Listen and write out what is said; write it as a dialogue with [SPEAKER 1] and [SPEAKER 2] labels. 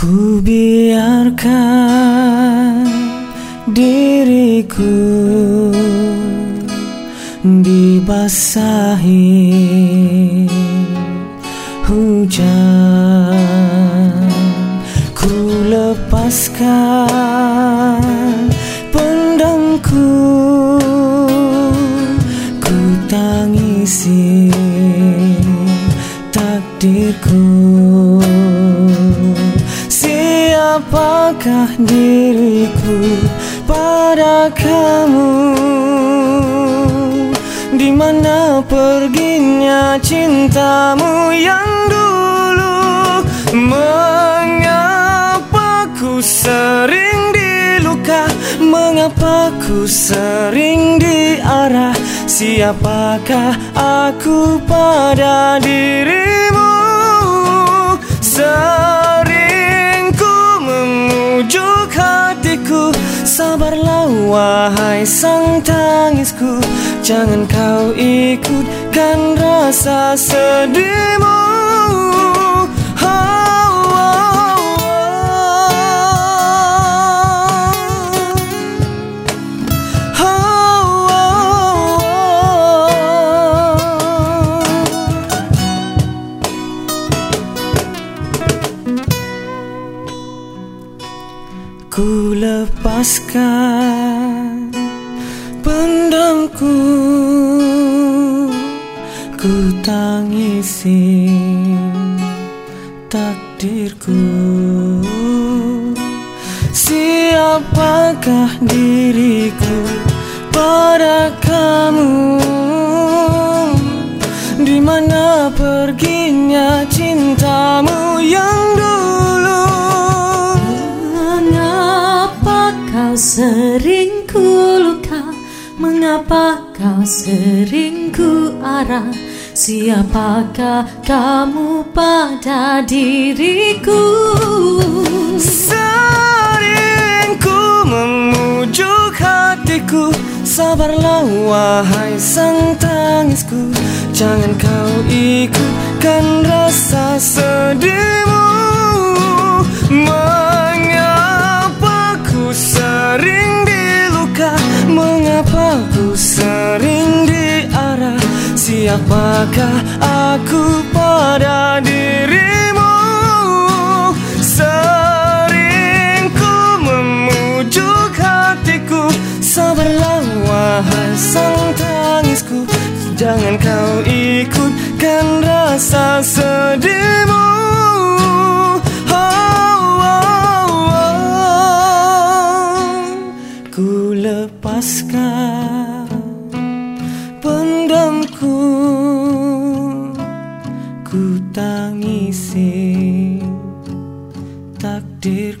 [SPEAKER 1] Ku biarkan diriku dibasahi hujan. Ku lepaskan pendamku Ku tangisi takdirku Siapakah diriku pada kamu? Di mana perginya cintamu yang dulu? Mengapa ku sering diluka Mengapa ku sering diarah Siapakah aku pada dirimu Sabarlah wahai sang tangisku. Jangan kau ikutkan rasa sedihmu Ku lepaskan pendamku. Ku tangisi takdirku. Siapakah diriku pada kamu
[SPEAKER 2] Mengapa kau sering ku arah? Siapakah kamu pada diriku?
[SPEAKER 1] Sering ku memujuk hatiku. Sabarlah wahai sang tangisku. Jangan kau ikutkan rasa Siapakah aku pada dirimu? Sering ku memujuk hatiku. Sabarlah wahai sang tangisku. Jangan kau ikutkan rasa sedihmu. Dear